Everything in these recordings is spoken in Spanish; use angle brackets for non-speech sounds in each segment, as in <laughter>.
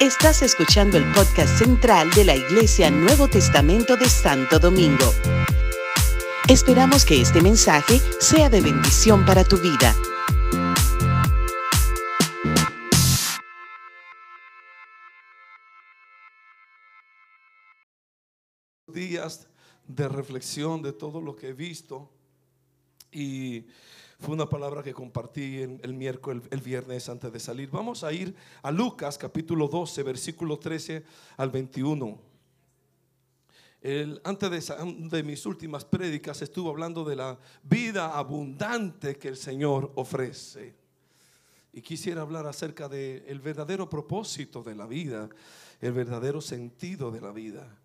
Estás escuchando el podcast central de la Iglesia Nuevo Testamento de Santo Domingo. Esperamos que este mensaje sea de bendición para tu vida. días de reflexión de todo lo que he visto y fue una palabra que compartí el miércoles, el, viernes antes de salir. Vamos a ir a Lucas capítulo 12, versículo 13 al 21. El, antes de, de, mis últimas prédicas estuve hablando de la vida abundante que el Señor ofrece. Y quisiera hablar acerca del el verdadero propósito de la vida, el verdadero sentido de la vida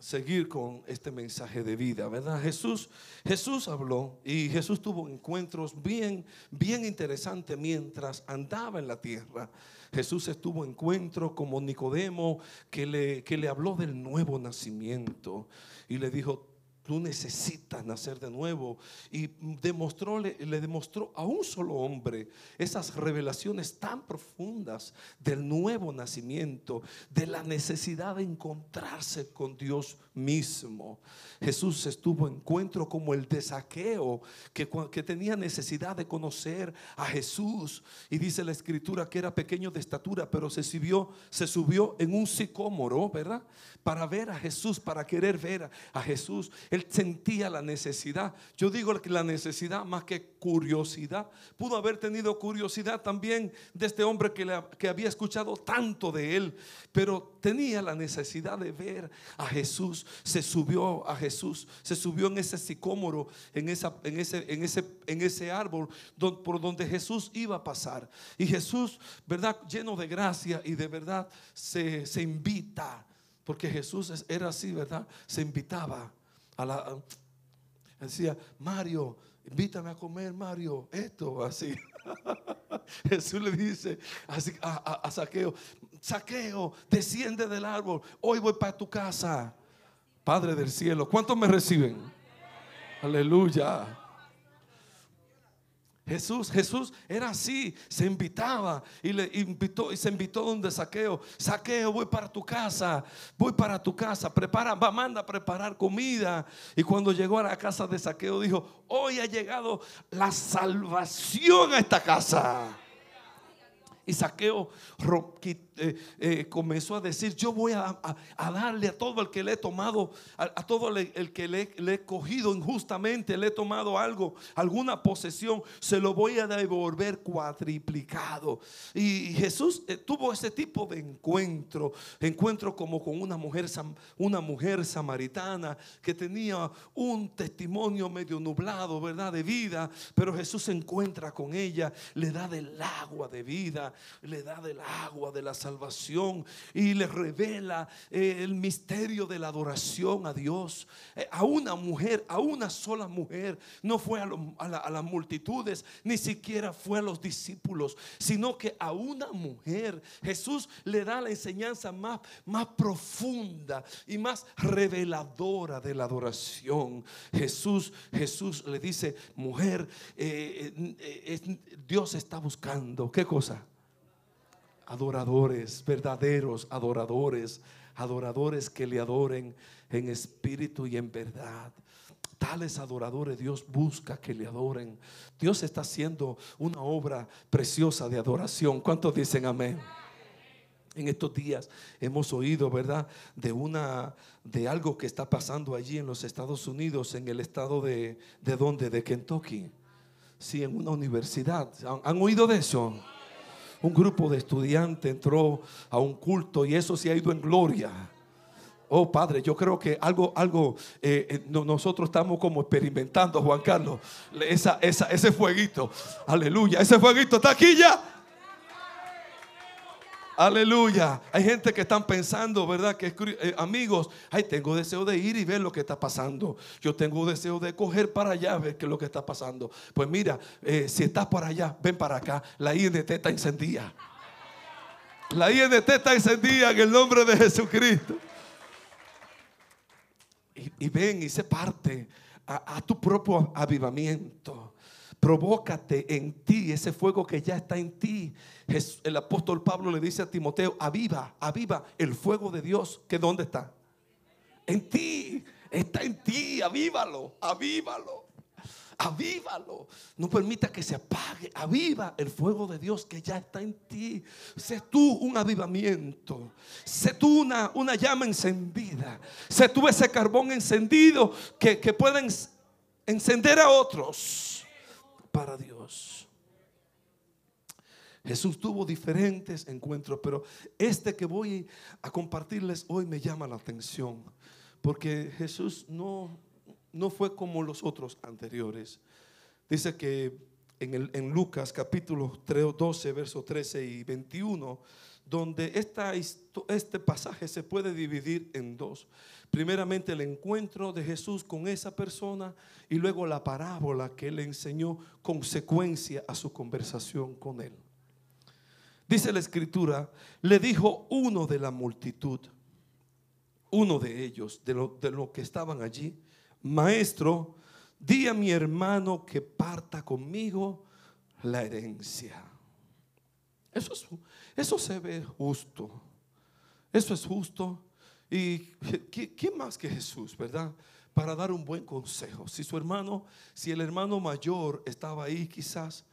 seguir con este mensaje de vida, ¿verdad? Jesús, Jesús habló y Jesús tuvo encuentros bien, bien interesantes mientras andaba en la tierra. Jesús estuvo encuentro como Nicodemo que le, que le habló del nuevo nacimiento y le dijo, tú necesitas nacer de nuevo. Y demostró, le, demostró a un solo hombre esas revelaciones tan profundas del nuevo nacimiento, de la necesidad de encontrarse con Dios mismo. Jesús estuvo en encuentro como el de saqueo, que, que tenía necesidad de conocer a Jesús. Y dice la escritura que era pequeño de estatura, pero se subió, se subió en un sicómoro, ¿verdad? Para ver a Jesús, para querer ver a Jesús sentía la necesidad. Yo digo que la necesidad más que curiosidad. Pudo haber tenido curiosidad también de este hombre que, que había escuchado tanto de él, pero tenía la necesidad de ver a Jesús. Se subió a Jesús, se subió en ese sicómoro, en, esa, en, ese, en, ese, en ese árbol por donde Jesús iba a pasar. Y Jesús, ¿verdad? Lleno de gracia y de verdad se, se invita. Porque Jesús era así, ¿verdad? Se invitaba decía, Mario, invítame a comer, Mario, esto, así. <laughs> Jesús le dice así, a, Saqueo, Saqueo, desciende del árbol, hoy voy para tu casa. Padre del cielo, ¿cuántos me reciben? Aleluya. Jesús, Jesús era así, se invitaba y le invitó y se invitó donde Saqueo. Saqueo, voy para tu casa, voy para tu casa, prepara, va, manda a preparar comida. Y cuando llegó a la casa de Saqueo dijo, hoy ha llegado la salvación a esta casa. Y Saqueo eh, eh, comenzó a decir, yo voy a, darle a todo el que le he tomado, a, todo el, que le, he cogido injustamente, le he tomado algo, alguna posesión, se lo voy a devolver cuadriplicado. Y Jesús eh, tuvo ese tipo de encuentro, encuentro como con una mujer, una mujer samaritana que tenía un testimonio medio nublado, ¿verdad? De vida, pero Jesús se encuentra con ella, le da del agua de vida, le da del agua de la salud salvación y le revela eh, el misterio de la adoración a Dios. Eh, a una mujer, a una sola mujer, no fue a, las multitudes, ni siquiera fue a los discípulos, sino que a una mujer Jesús le da la enseñanza más, más profunda y más reveladora de la adoración. Jesús, Jesús le dice, mujer, eh, Dios está buscando, ¿qué cosa? Adoradores, verdaderos adoradores, adoradores que le adoren en espíritu y en verdad. Tales adoradores Dios busca que le adoren. Dios está haciendo una obra preciosa de adoración. ¿Cuántos dicen amén? En estos días hemos oído, ¿verdad? De una de algo que está pasando allí en los Estados Unidos, en el estado de de dónde? De Kentucky. Sí, en una universidad. ¿Han oído de eso? Un grupo de estudiantes entró a un culto y eso se ha ido en gloria. Oh Padre, yo creo que algo, algo, eh, eh, nosotros estamos como experimentando, Juan Carlos, ese fueguito, aleluya, ese fueguito está aquí ya. Aleluya. Hay gente que están pensando, ¿verdad? Que eh, amigos, ay, tengo deseo de ir y ver lo que está pasando. Yo tengo deseo de coger para allá, ver qué es lo que está pasando. Pues mira, eh, si estás para allá, ven para acá. La INT está encendida. La INT está encendida en el nombre de Jesucristo. Y, ven y se parte a tu propio avivamiento provócate en ti ese fuego que ya está en ti. El apóstol Pablo le dice a Timoteo, aviva, aviva el fuego de Dios, que dónde está? En ti, está en ti, avívalo, avívalo. Avívalo. No permita que se apague. Aviva el fuego de Dios que ya está en ti. Sé tú un avivamiento. Sé tú una, una llama encendida. Sé tú ese carbón encendido que, que pueden encender a otros para Dios. Jesús tuvo diferentes encuentros, pero este que voy a compartirles hoy me llama la atención, porque Jesús no, no fue como los otros anteriores. Dice que en, el, en Lucas capítulo 12, versos 13 y 21, donde este pasaje se puede dividir en dos. Primeramente el encuentro de Jesús con esa persona y luego la parábola que le enseñó consecuencia a su conversación con él. Dice la escritura, le dijo uno de la multitud, uno de ellos, de los de lo que estaban allí, maestro, di a mi hermano que parta conmigo la herencia. Eso, eso se ve justo. Eso es justo. ¿Y quién más que Jesús, verdad? Para dar un buen consejo. Si su hermano, si el hermano mayor estaba ahí quizás,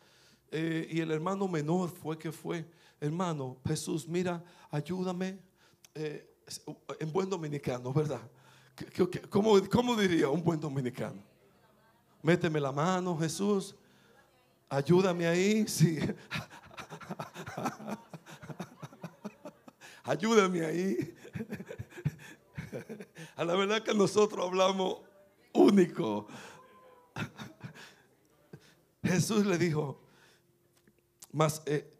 eh, y el hermano menor fue que fue, hermano, Jesús, mira, ayúdame, eh, en buen dominicano, ¿verdad? ¿Cómo, diría un buen dominicano? Méteme la mano, Jesús. Ayúdame ahí. Sí. <laughs> Ayúdame ahí. A la verdad que nosotros hablamos único. Jesús le dijo, mas eh,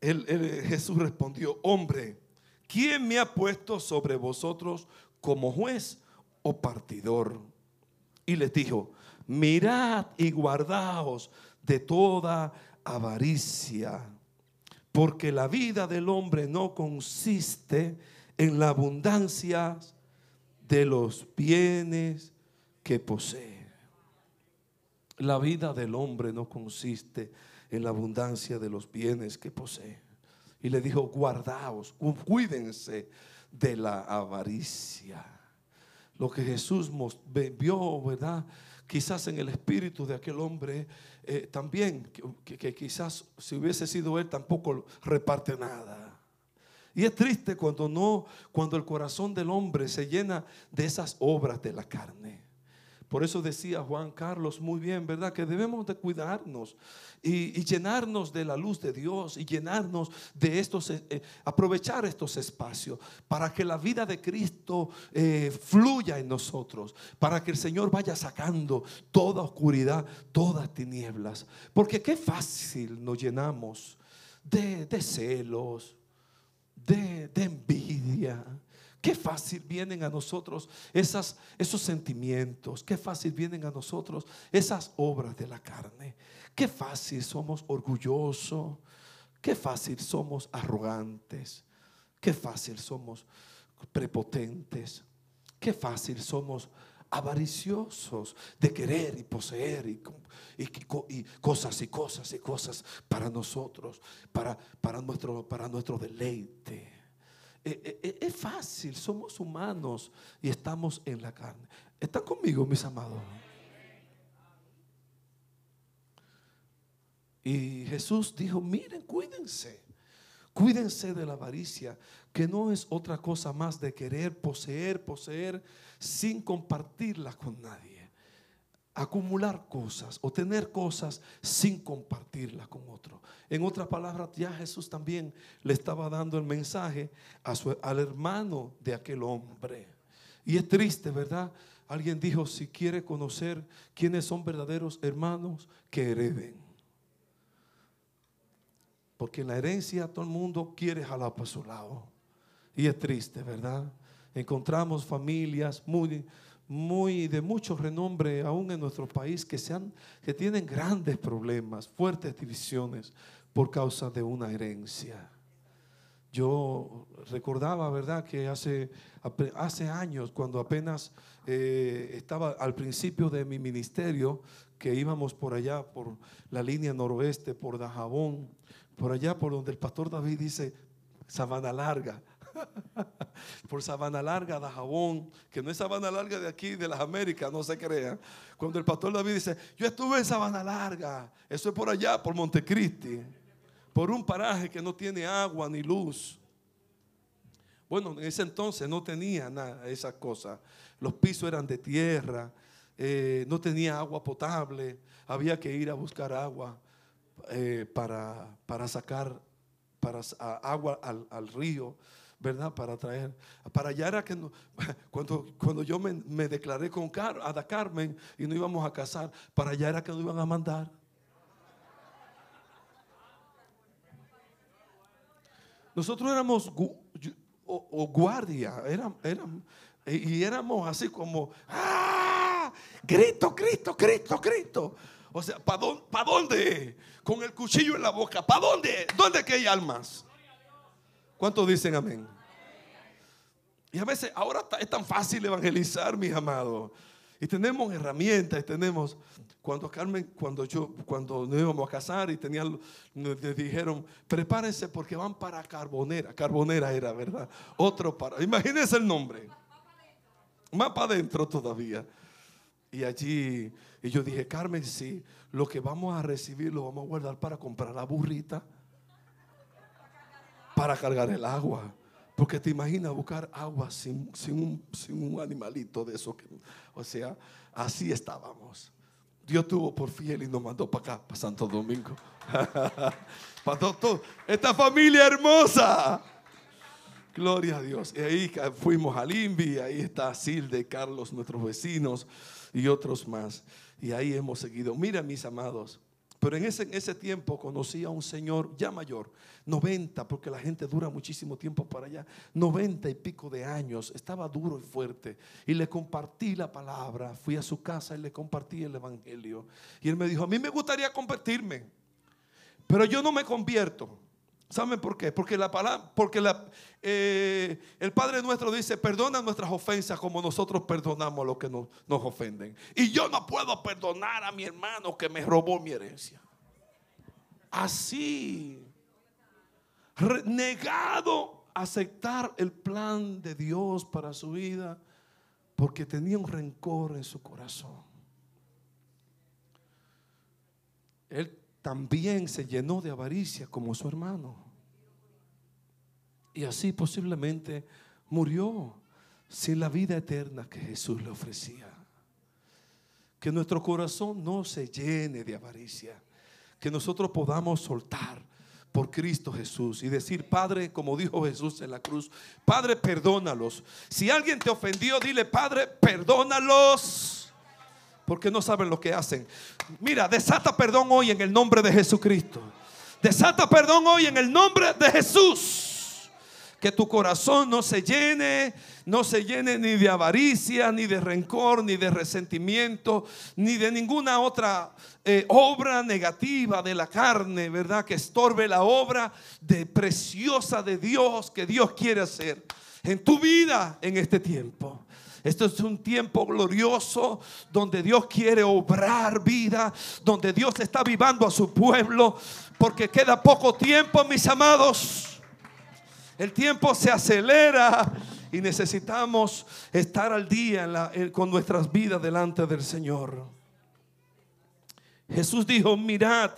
Jesús respondió, hombre, ¿quién me ha puesto sobre vosotros como juez o partidor. Y les dijo, mirad y guardaos de toda avaricia, porque la vida del hombre no consiste en la abundancia de los bienes que posee. La vida del hombre no consiste en la abundancia de los bienes que posee. Y le dijo, guardaos, cuídense de la avaricia lo que Jesús vio, ¿verdad? Quizás en el espíritu de aquel hombre eh, también, que, quizás si hubiese sido él tampoco reparte nada. Y es triste cuando no, cuando el corazón del hombre se llena de esas obras de la carne. Por eso decía Juan Carlos muy bien, ¿verdad? Que debemos de cuidarnos y, llenarnos de la luz de Dios y llenarnos de estos, eh, eh, aprovechar estos espacios para que la vida de Cristo eh, fluya en nosotros, para que el Señor vaya sacando toda oscuridad, todas tinieblas. Porque qué fácil nos llenamos de, celos, de, de envidia Qué fácil vienen a nosotros esas, esos sentimientos. Qué fácil vienen a nosotros esas obras de la carne. Qué fácil somos orgullosos. Qué fácil somos arrogantes. Qué fácil somos prepotentes. Qué fácil somos avariciosos de querer y poseer y, cosas y cosas y cosas para nosotros, para, para, nuestro, para nuestro deleite. Eh, eh, eh, es fácil, somos humanos y estamos en la carne. ¿Están conmigo, mis amados? Y Jesús dijo, miren, cuídense. Cuídense de la avaricia, que no es otra cosa más de querer poseer, poseer sin compartirla con nadie acumular cosas o tener cosas sin compartirlas con otro. En otras palabras, ya Jesús también le estaba dando el mensaje al hermano de aquel hombre. Y es triste, ¿verdad? Alguien dijo, si quiere conocer quiénes son verdaderos hermanos, que hereden. Porque en la herencia todo el mundo quiere jalar para su lado. Y es triste, ¿verdad? Encontramos familias muy muy de mucho renombre aún en nuestro país que, sean, que tienen grandes problemas, fuertes divisiones por causa de una herencia. yo recordaba, ¿verdad?, que hace, hace años, cuando apenas eh, estaba al principio de mi ministerio, que íbamos por allá, por la línea noroeste, por Dajabón, por allá por donde el pastor David dice, Sabana Larga. <laughs> por Sabana Larga, Dajabón, que no es Sabana Larga de aquí, de las Américas, no se crea. Cuando el pastor David dice, yo estuve en Sabana Larga, eso es por allá, por Montecristi, por un paraje que no tiene agua ni luz. Bueno, en ese entonces no tenía nada, esas cosas. Los pisos eran de tierra, eh, no tenía agua potable, había que ir a buscar agua eh, para, para, sacar para, agua al, río. ¿Verdad? Para traer. Para allá era que <laughs> cuando, cuando yo me, declaré con Car, a Carmen y no íbamos a casar, para allá era que nos iban a mandar. Nosotros éramos o, guardia, eran, y éramos así como, ¡ah! Cristo, Cristo, Cristo, Cristo. O sea, ¿para dónde, dónde? Con el cuchillo en la boca, ¿para dónde? ¿Dónde que hay almas? ¿Cuántos dicen amén? Y a veces, ahora es tan fácil evangelizar, mis amados. Y tenemos herramientas, y tenemos. Cuando Carmen, cuando yo, cuando nos íbamos a casar y tenían, nos dijeron, prepárense porque van para Carbonera. Carbonera era, ¿verdad? Otro para. Imagínense el nombre. Más para adentro todavía. Y allí, y yo dije, Carmen, sí, lo que vamos a recibir lo vamos a guardar para comprar la burrita, para cargar el agua. Porque te imaginas buscar agua sin, un, animalito de eso. o sea, así estábamos. Dios tuvo por fiel y nos mandó para acá, para Santo Domingo. <laughs> para todo, esta familia hermosa. Gloria a Dios. Y ahí fuimos al INVI, ahí está Silde, Carlos, nuestros vecinos y otros más. Y ahí hemos seguido. Mira, mis amados, pero en ese, en ese tiempo conocí a un señor ya mayor, 90, porque la gente dura muchísimo tiempo para allá, 90 y pico de años, estaba duro y fuerte. Y le compartí la palabra, fui a su casa y le compartí el Evangelio. Y él me dijo, a mí me gustaría convertirme, pero yo no me convierto. ¿Saben por qué? Porque la palabra, porque la, eh, el Padre nuestro dice, perdona nuestras ofensas como nosotros perdonamos a los que nos, nos ofenden. Y yo no puedo perdonar a mi hermano que me robó mi herencia. Así, negado a aceptar el plan de Dios para su vida, porque tenía un rencor en su corazón. Él también se llenó de avaricia como su hermano. Y así posiblemente murió sin la vida eterna que Jesús le ofrecía. Que nuestro corazón no se llene de avaricia. Que nosotros podamos soltar por Cristo Jesús y decir, Padre, como dijo Jesús en la cruz, Padre, perdónalos. Si alguien te ofendió, dile, Padre, perdónalos porque no saben lo que hacen. Mira, desata perdón hoy en el nombre de Jesucristo. Desata perdón hoy en el nombre de Jesús. Que tu corazón no se llene, no se llene ni de avaricia, ni de rencor, ni de resentimiento, ni de ninguna otra eh, obra negativa de la carne, ¿verdad? Que estorbe la obra preciosa de Dios que Dios quiere hacer en tu vida en este tiempo. Esto es un tiempo glorioso donde Dios quiere obrar vida, donde Dios está vivando a su pueblo, porque queda poco tiempo, mis amados. El tiempo se acelera y necesitamos estar al día con nuestras vidas delante del Señor. Jesús dijo, mirad,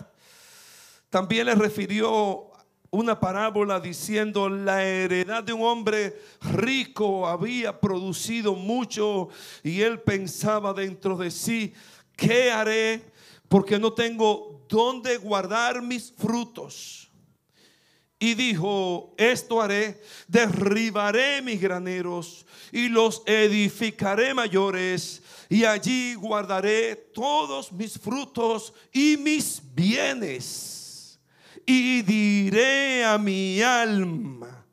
también le refirió una parábola diciendo la heredad de un hombre rico había producido mucho y él pensaba dentro de sí, ¿qué haré? Porque no tengo dónde guardar mis frutos. Y dijo, esto haré, derribaré mis graneros y los edificaré mayores y allí guardaré todos mis frutos y mis bienes y diré a mi alma,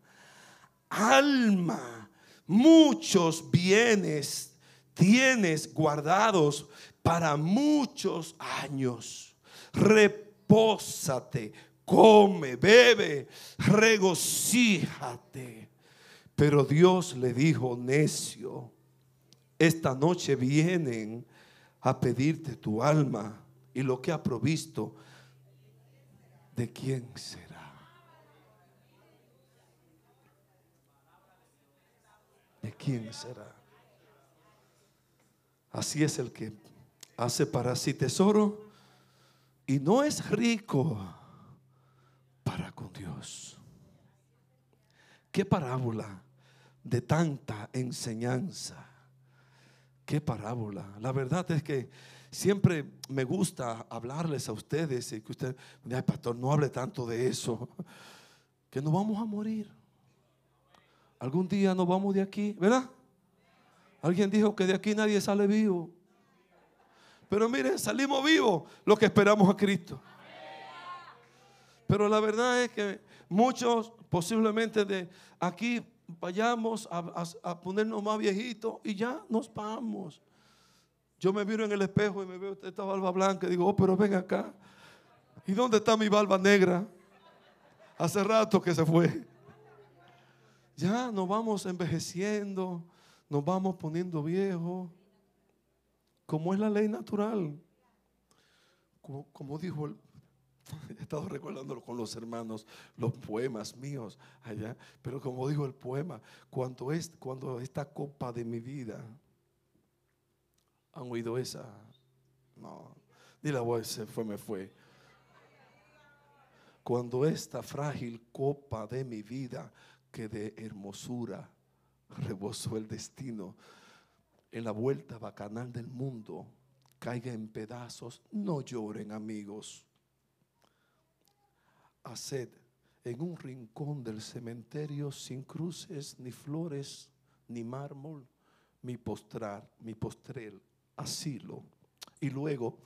alma, muchos bienes tienes guardados para muchos años. Repósate come, bebe, regocíjate. Pero Dios le dijo, necio, esta noche vienen a pedirte tu alma y lo que ha provisto, ¿de quién será? ¿De quién será? Así es el que hace para sí tesoro y no es rico para con Dios. Qué parábola de tanta enseñanza. Qué parábola. La verdad es que siempre me gusta hablarles a ustedes y que usted, ay pastor, no hable tanto de eso. <laughs> Que nos vamos a morir. Algún día nos vamos de aquí, ¿verdad? Alguien dijo que de aquí nadie sale vivo. Pero miren, salimos vivos lo que esperamos a Cristo. Pero la verdad es que muchos posiblemente de aquí vayamos a, ponernos más viejitos y ya nos vamos. Yo me miro en el espejo y me veo esta barba blanca y digo, oh, pero ven acá. ¿Y dónde está mi barba negra? Hace rato que se fue. Ya nos vamos envejeciendo, nos vamos poniendo viejos, como es la ley natural. Como, dijo el <laughs> He estado recordándolo con los hermanos, los poemas míos allá. Pero como dijo el poema, cuando, es, cuando esta copa de mi vida, ¿han oído esa? No, ni la voz se fue, me fue. Cuando esta frágil copa de mi vida, que de hermosura rebosó el destino, en la vuelta bacanal del mundo, caiga en pedazos, no lloren amigos haced en un rincón del cementerio sin cruces, ni flores, ni mármol, mi postrar, mi postrel, asilo. Y luego,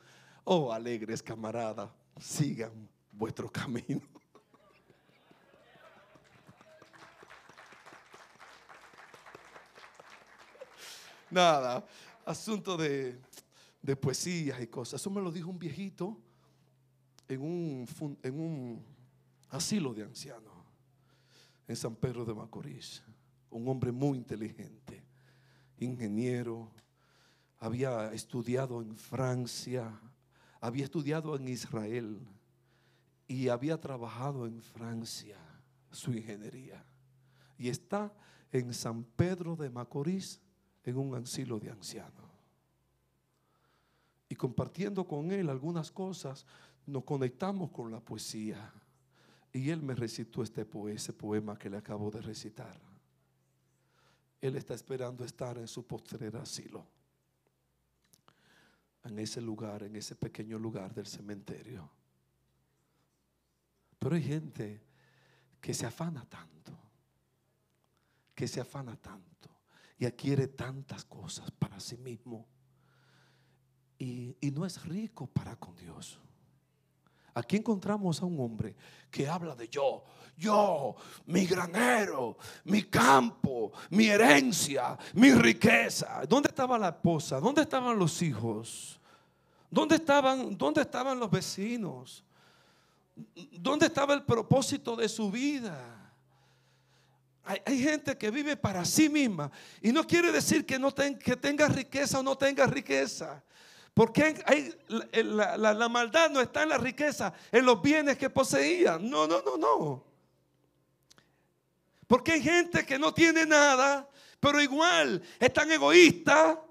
oh alegres camaradas, sigan vuestro camino. <laughs> Nada, asunto de, de poesías y cosas. Eso me lo dijo un viejito en un, en un asilo de ancianos en San Pedro de Macorís. Un hombre muy inteligente, ingeniero, había estudiado en Francia, había estudiado en Israel y había trabajado en Francia su ingeniería. Y está en San Pedro de Macorís en un asilo de ancianos. Y compartiendo con él algunas cosas, nos conectamos con la poesía. Y él me recitó este ese poema que le acabo de recitar. Él está esperando estar en su postrer asilo. En ese lugar, en ese pequeño lugar del cementerio. Pero hay gente que se afana tanto, que se afana tanto y adquiere tantas cosas para sí mismo y, y no es rico para con Dios. Aquí encontramos a un hombre que habla de yo, yo, mi granero, mi campo, mi herencia, mi riqueza. ¿Dónde estaba la esposa? ¿Dónde estaban los hijos? ¿Dónde estaban, dónde estaban los vecinos? ¿Dónde estaba el propósito de su vida? Hay, gente que vive para sí misma y no quiere decir que, no que tenga riqueza o no tenga riqueza. Porque hay, la, maldad no está en la riqueza, en los bienes que poseían. No, no, no, no. Porque hay gente que no tiene nada, pero igual es tan egoísta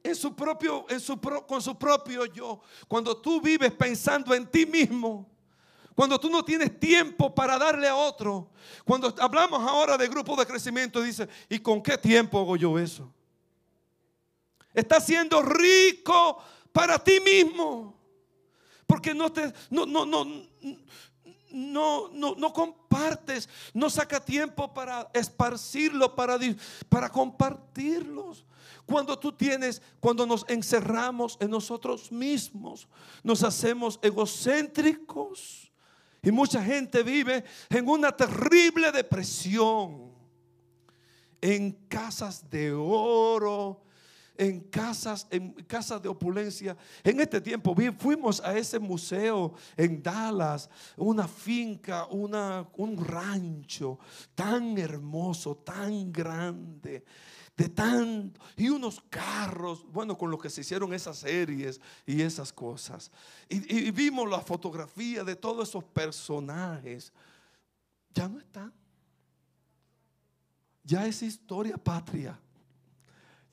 en su propio, en su, con su propio yo. Cuando tú vives pensando en ti mismo, cuando tú no tienes tiempo para darle a otro, cuando hablamos ahora de grupo de crecimiento, dice, ¿y con qué tiempo hago yo eso? Estás siendo rico para ti mismo. Porque no te no no no no no, no compartes, no saca tiempo para esparcirlo, para, para compartirlos. Cuando tú tienes, cuando nos encerramos en nosotros mismos, nos hacemos egocéntricos. Y mucha gente vive en una terrible depresión, en casas de oro, en casas, en casas de opulencia. En este tiempo fuimos a ese museo en Dallas, una finca, una, un rancho tan hermoso, tan grande de tanto, y unos carros, bueno, con lo que se hicieron esas series y esas cosas. Y, y, vimos la fotografía de todos esos personajes. Ya no están. Ya es historia patria.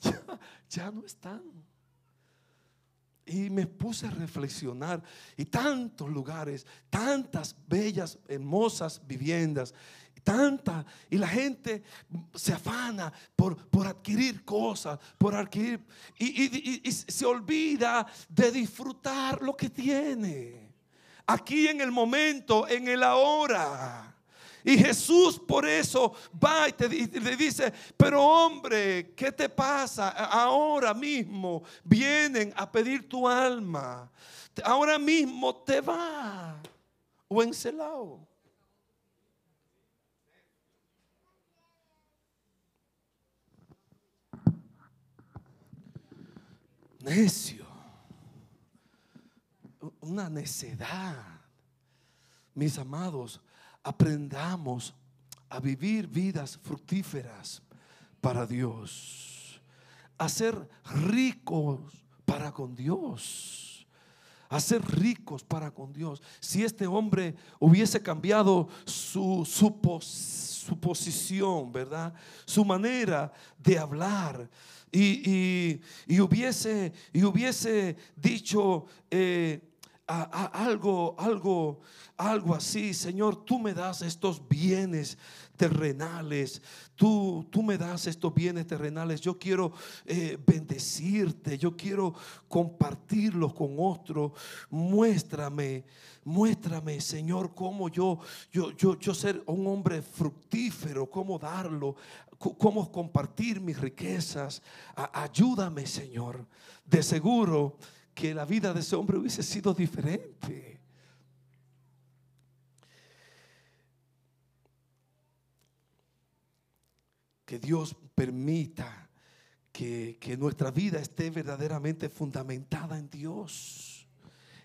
<laughs> Ya, no están. Y me puse a reflexionar. Y tantos lugares, tantas bellas, hermosas viviendas. Tanta, y la gente se afana por, por adquirir cosas, por adquirir, y, y se olvida de disfrutar lo que tiene. Aquí en el momento, en el ahora. Y Jesús por eso va y, le dice, pero hombre, ¿qué te pasa? Ahora mismo vienen a pedir tu alma. Ahora mismo te va. O encelado. Necio. Una necedad. Mis amados, aprendamos a vivir vidas fructíferas para Dios, a ser ricos para con Dios, a ser ricos para con Dios. Si este hombre hubiese cambiado su, su, posición, ¿verdad? Su manera de hablar. Y, hubiese, y hubiese dicho eh, algo, algo, algo así, Señor, tú me das estos bienes terrenales, tú, tú me das estos bienes terrenales, yo quiero eh, bendecirte, yo quiero compartirlos con otros, muéstrame, muéstrame, Señor, cómo yo, yo, yo, yo ser un hombre fructífero, cómo darlo, cómo compartir mis riquezas, ayúdame, Señor, de seguro que la vida de ese hombre hubiese sido diferente. Que Dios permita que, que nuestra vida esté verdaderamente fundamentada en Dios.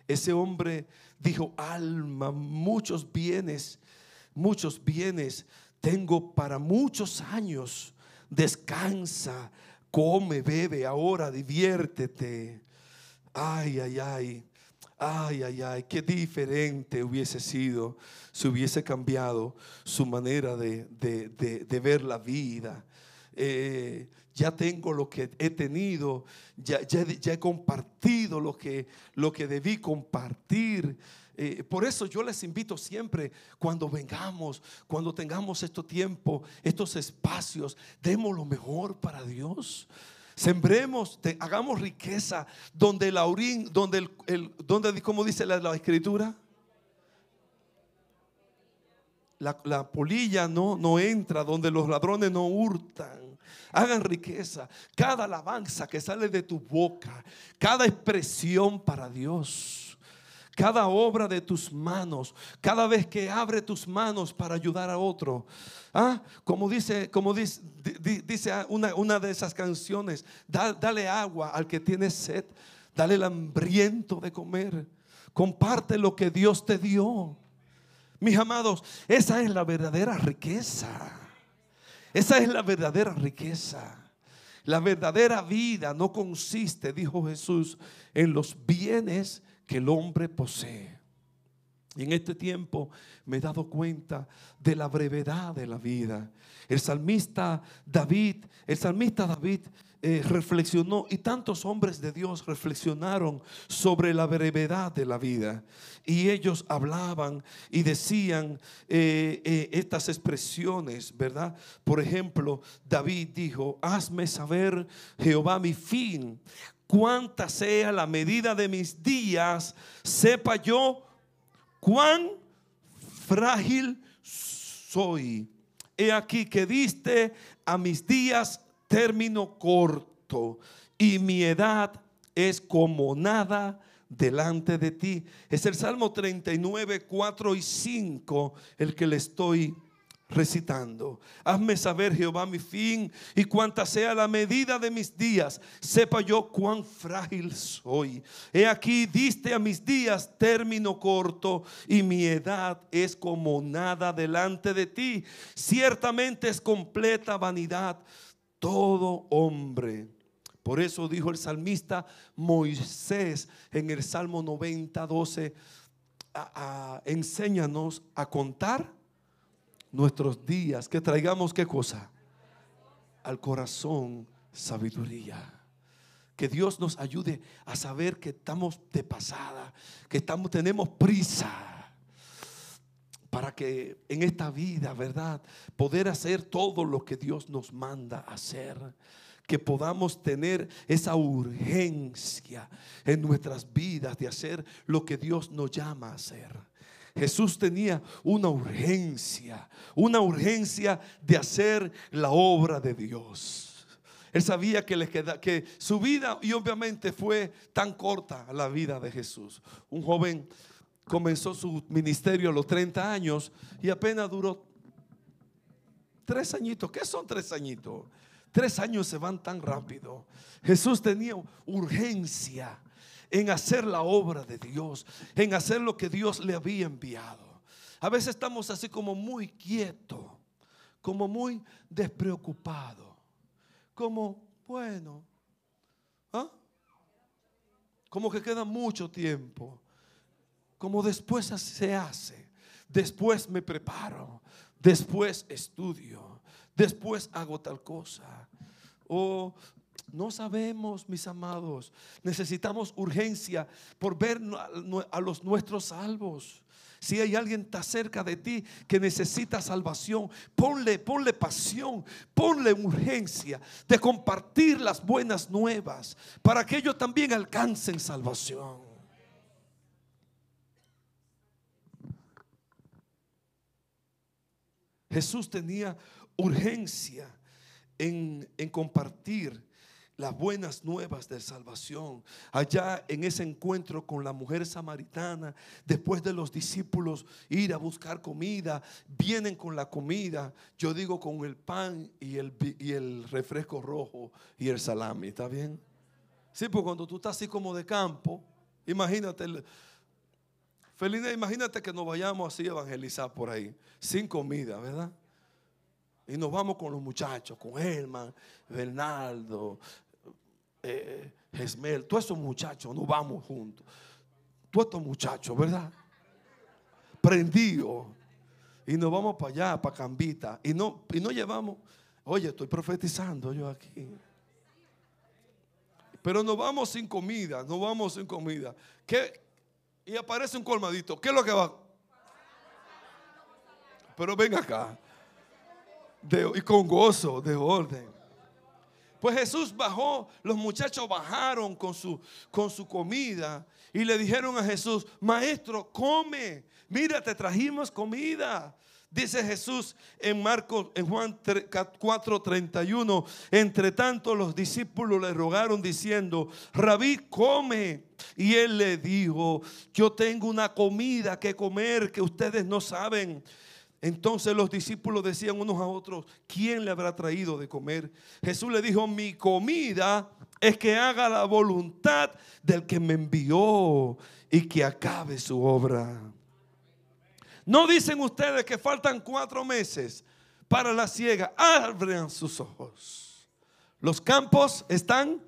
Ese hombre dijo, alma, muchos bienes, muchos bienes tengo para muchos años. Descansa, come, bebe, ahora diviértete. Ay, ay, ay. Ay, ay, ay, qué diferente hubiese sido si hubiese cambiado su manera de, ver la vida. Eh, ya tengo lo que he tenido, ya, ya, he compartido lo que, lo que debí compartir. Eh, por eso yo les invito siempre, cuando vengamos, cuando tengamos estos tiempos, estos espacios, demos lo mejor para Dios. Sembremos, hagamos riqueza donde el aurín, donde el, donde, como dice la, escritura, la, polilla no, no entra, donde los ladrones no hurtan. Hagan riqueza. Cada alabanza que sale de tu boca, cada expresión para Dios cada obra de tus manos, cada vez que abre tus manos para ayudar a otro. Ah, como dice, como dice, dice una, una, de esas canciones, dale agua al que tiene sed, dale el hambriento de comer, comparte lo que Dios te dio. Mis amados, esa es la verdadera riqueza. Esa es la verdadera riqueza. La verdadera vida no consiste, dijo Jesús, en los bienes que el hombre posee. Y en este tiempo me he dado cuenta de la brevedad de la vida. El salmista David, el salmista David eh, reflexionó y tantos hombres de Dios reflexionaron sobre la brevedad de la vida. Y ellos hablaban y decían eh, eh, estas expresiones, ¿verdad? Por ejemplo, David dijo, hazme saber Jehová mi fin, cuánta sea la medida de mis días, sepa yo cuán frágil soy. He aquí que diste a mis días término corto y mi edad es como nada delante de ti. Es el Salmo 39, 4 y 5 el que le estoy recitando. Hazme saber, Jehová, mi fin y cuanta sea la medida de mis días, sepa yo cuán frágil soy. He aquí, diste a mis días término corto y mi edad es como nada delante de ti. Ciertamente es completa vanidad todo hombre. Por eso dijo el salmista Moisés en el Salmo 90, 12, enséñanos a contar nuestros días, que traigamos qué cosa? Al corazón sabiduría. Que Dios nos ayude a saber que estamos de pasada, que estamos, tenemos prisa para que en esta vida, ¿verdad? Poder hacer todo lo que Dios nos manda hacer. Que podamos tener esa urgencia en nuestras vidas de hacer lo que Dios nos llama a hacer. Jesús tenía una urgencia, una urgencia de hacer la obra de Dios. Él sabía que, le queda, que su vida, y obviamente fue tan corta la vida de Jesús. Un joven comenzó su ministerio a los 30 años y apenas duró tres añitos. ¿Qué son tres añitos? Tres años se van tan rápido. Jesús tenía urgencia en hacer la obra de Dios, en hacer lo que Dios le había enviado. A veces estamos así como muy quietos, como muy despreocupados, como, bueno, ¿ah? como que queda mucho tiempo, como después se hace, después me preparo, después estudio, después hago tal cosa. O no sabemos, mis amados. Necesitamos urgencia por ver a los nuestros salvos. Si hay alguien está cerca de ti que necesita salvación, ponle, ponle pasión, ponle urgencia de compartir las buenas nuevas para que ellos también alcancen salvación. Jesús tenía urgencia en, en compartir las buenas nuevas de salvación. Allá en ese encuentro con la mujer samaritana, después de los discípulos ir a buscar comida, vienen con la comida, yo digo con el pan y el, y el refresco rojo y el salami, ¿está bien? Sí, pues cuando tú estás así como de campo, imagínate, Felina, imagínate que nos vayamos así a evangelizar por ahí, sin comida, ¿verdad? Y nos vamos con los muchachos, con Herman, Bernardo, eh, Gesmel, todos esos muchachos, nos vamos juntos. Todos estos muchachos, ¿verdad? Prendido. Y nos vamos para allá, para Cambita. Y no, y no llevamos, oye, estoy profetizando yo aquí. Pero nos vamos sin comida, nos vamos sin comida. ¿Qué? Y aparece un colmadito. ¿Qué es lo que va? Pero ven acá. y con gozo, de orden. Pues Jesús bajó, los muchachos bajaron con su, con su comida y le dijeron a Jesús, maestro, come, mira, te trajimos comida. Dice Jesús en Marcos, en Juan 4:31, entre tanto los discípulos le rogaron diciendo, rabí, come. Y él le dijo, yo tengo una comida que comer que ustedes no saben. Entonces los discípulos decían unos a otros, ¿quién le habrá traído de comer? Jesús le dijo, mi comida es que haga la voluntad del que me envió y que acabe su obra. No dicen ustedes que faltan cuatro meses para la ciega. Abran sus ojos. Los campos están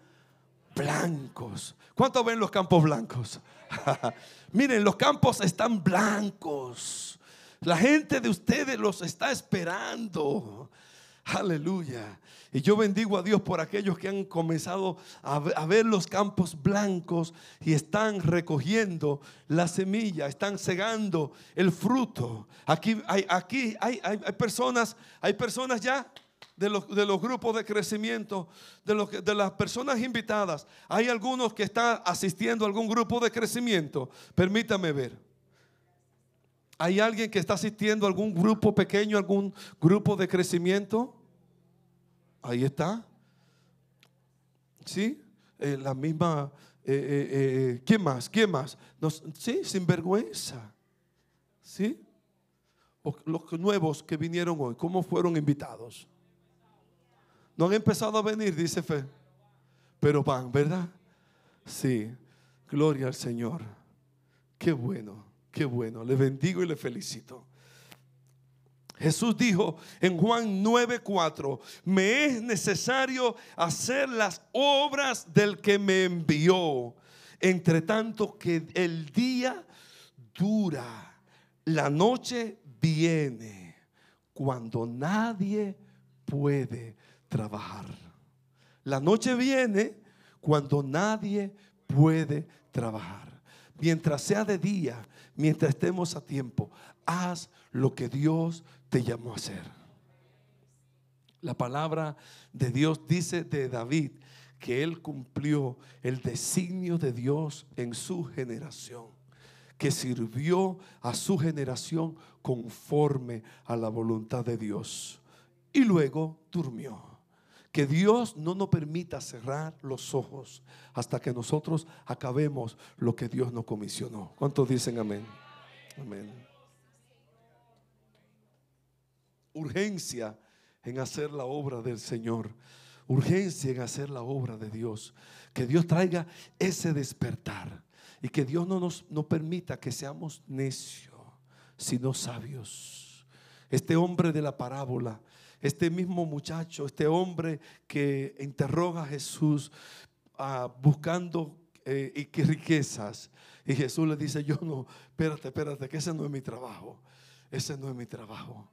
blancos. ¿Cuántos ven los campos blancos? <laughs> Miren, los campos están blancos. La gente de ustedes los está esperando. Aleluya. Y yo bendigo a Dios por aquellos que han comenzado a ver, los campos blancos y están recogiendo la semilla, están segando el fruto. Aquí hay, aquí hay, hay, personas, hay personas ya de los, de los, grupos de crecimiento, de, los, de las personas invitadas. Hay algunos que están asistiendo a algún grupo de crecimiento. Permítame ver. ¿Hay alguien que está asistiendo a algún grupo pequeño, algún grupo de crecimiento? Ahí está. ¿Sí? Eh, la misma... Eh, eh, ¿Quién más? ¿Quién más? sí, sin vergüenza. ¿Sí? los nuevos que vinieron hoy, cómo fueron invitados? No han empezado a venir, dice Fe, pero van, ¿verdad? Sí, gloria al Señor. Qué bueno, qué bueno. Le bendigo y le felicito. Jesús dijo en Juan 9:4, me es necesario hacer las obras del que me envió, entre tanto que el día dura, la noche viene, cuando nadie puede trabajar. La noche viene cuando nadie puede trabajar. Mientras sea de día, mientras estemos a tiempo, haz lo que Dios te llamó a hacer. La palabra de Dios dice de David que él cumplió el designio de Dios en su generación, que sirvió a su generación conforme a la voluntad de Dios. Y luego durmió. Que Dios no nos permita cerrar los ojos hasta que nosotros acabemos lo que Dios nos comisionó. ¿Cuántos dicen amén? Amén. urgencia en hacer la obra del Señor, urgencia en hacer la obra de Dios. Que Dios traiga ese despertar y que Dios no nos no permita que seamos necios, sino sabios. Este hombre de la parábola, este mismo muchacho, este hombre que interroga a Jesús ah, buscando eh, y riquezas. Y Jesús le dice, yo no, espérate, espérate, que ese no es mi trabajo. Ese no es mi trabajo.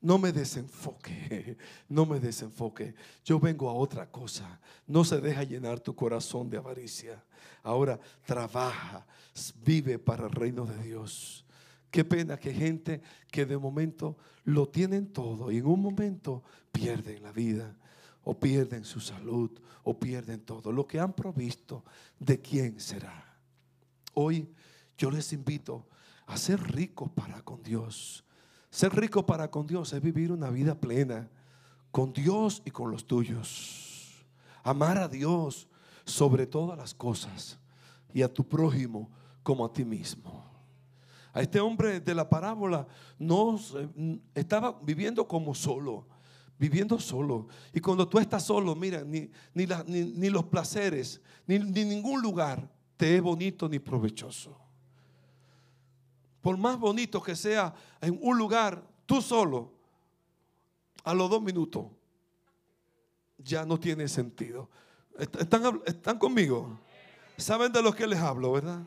No me desenfoque, <laughs> no me desenfoque. Yo vengo a otra cosa. No se deja llenar tu corazón de avaricia. Ahora trabaja, vive para el reino de Dios. Qué pena que gente que de momento lo tienen todo y en un momento pierden la vida o pierden su salud o pierden todo. Lo que han provisto, ¿de quién será? Hoy yo les invito a ser ricos para con Dios ser rico para con Dios es vivir una vida plena con Dios y con los tuyos. Amar a Dios sobre todas las cosas y a tu prójimo como a ti mismo. A este hombre de la parábola no estaba viviendo como solo, viviendo solo. Y cuando tú estás solo, mira, ni, ni, los placeres, ni, ni ningún lugar te es bonito ni provechoso por más bonito que sea en un lugar, tú solo, a los dos minutos, ya no tiene sentido. ¿Están, están conmigo? ¿Saben de lo que les hablo, verdad?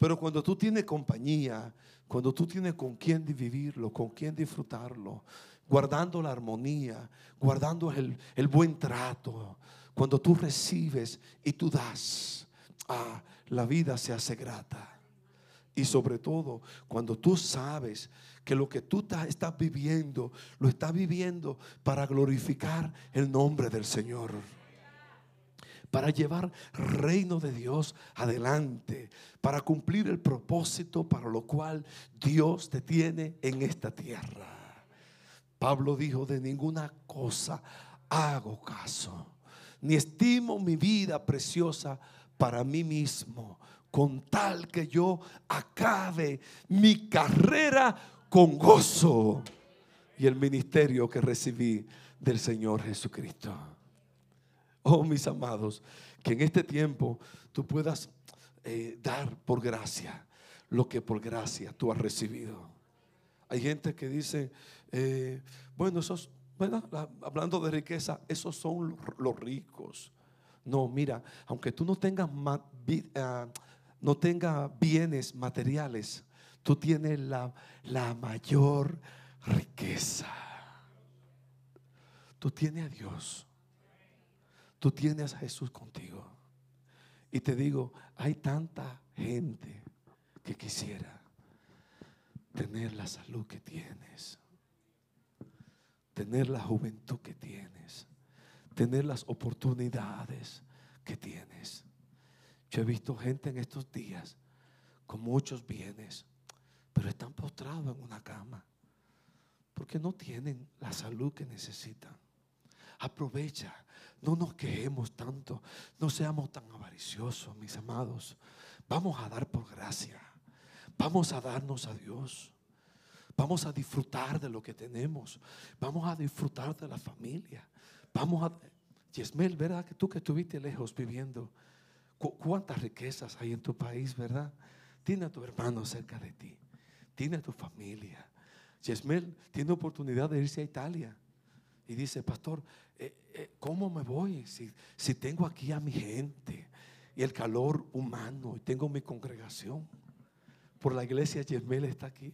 Pero cuando tú tienes compañía, cuando tú tienes con quién vivirlo, con quién disfrutarlo, guardando la armonía, guardando el, el buen trato, cuando tú recibes y tú das, ah, la vida se hace grata. Y sobre todo, cuando tú sabes que lo que tú estás viviendo, lo estás viviendo para glorificar el nombre del Señor. Para llevar reino de Dios adelante. Para cumplir el propósito para lo cual Dios te tiene en esta tierra. Pablo dijo, de ninguna cosa hago caso. Ni estimo mi vida preciosa para mí mismo con tal que yo acabe mi carrera con gozo y el ministerio que recibí del Señor Jesucristo. Oh, mis amados, que en este tiempo tú puedas eh, dar por gracia lo que por gracia tú has recibido. Hay gente que dice, eh, bueno, esos, bueno, hablando de riqueza, esos son los ricos. No, mira, aunque tú no tengas uh, no tenga bienes materiales, tú tienes la, la mayor riqueza. Tú tienes a Dios. Tú tienes a Jesús contigo. Y te digo, hay tanta gente que quisiera tener la salud que tienes, tener la juventud que tienes, tener las oportunidades que tienes. Yo he visto gente en estos días con muchos bienes, pero están postrados en una cama porque no tienen la salud que necesitan. Aprovecha, no nos quejemos tanto, no seamos tan avariciosos, mis amados. Vamos a dar por gracia, vamos a darnos a Dios. Vamos a disfrutar de lo que tenemos. Vamos a disfrutar de la familia. Vamos a... Yesmel, ¿verdad? Que tú que estuviste lejos viviendo, cuántas riquezas hay en tu país, ¿verdad? Tiene a tu hermano cerca de ti. Tiene a tu familia. Yesmel tiene oportunidad de irse a Italia. Y dice, pastor, eh, eh, ¿cómo me voy si, tengo aquí a mi gente y el calor humano y tengo mi congregación? Por la iglesia Yesmel está aquí.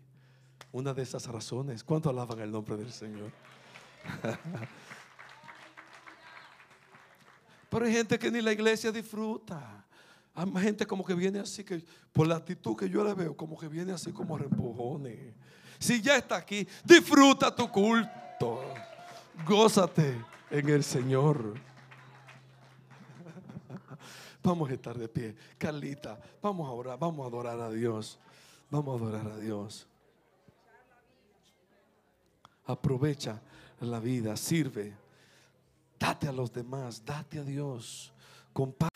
Una de esas razones. ¿Cuánto alaban el nombre del Señor? <laughs> Pero hay gente que ni la iglesia disfruta. Hay gente como que viene así, que por la actitud que yo le veo, como que viene así como rempujones. Si ya está aquí, disfruta tu culto. Gózate en el Señor. Vamos a estar de pie. Carlita, vamos a orar, vamos a adorar a Dios. Vamos a adorar a Dios. Aprovecha la vida, sirve. Date a los demás, date a Dios. Comparte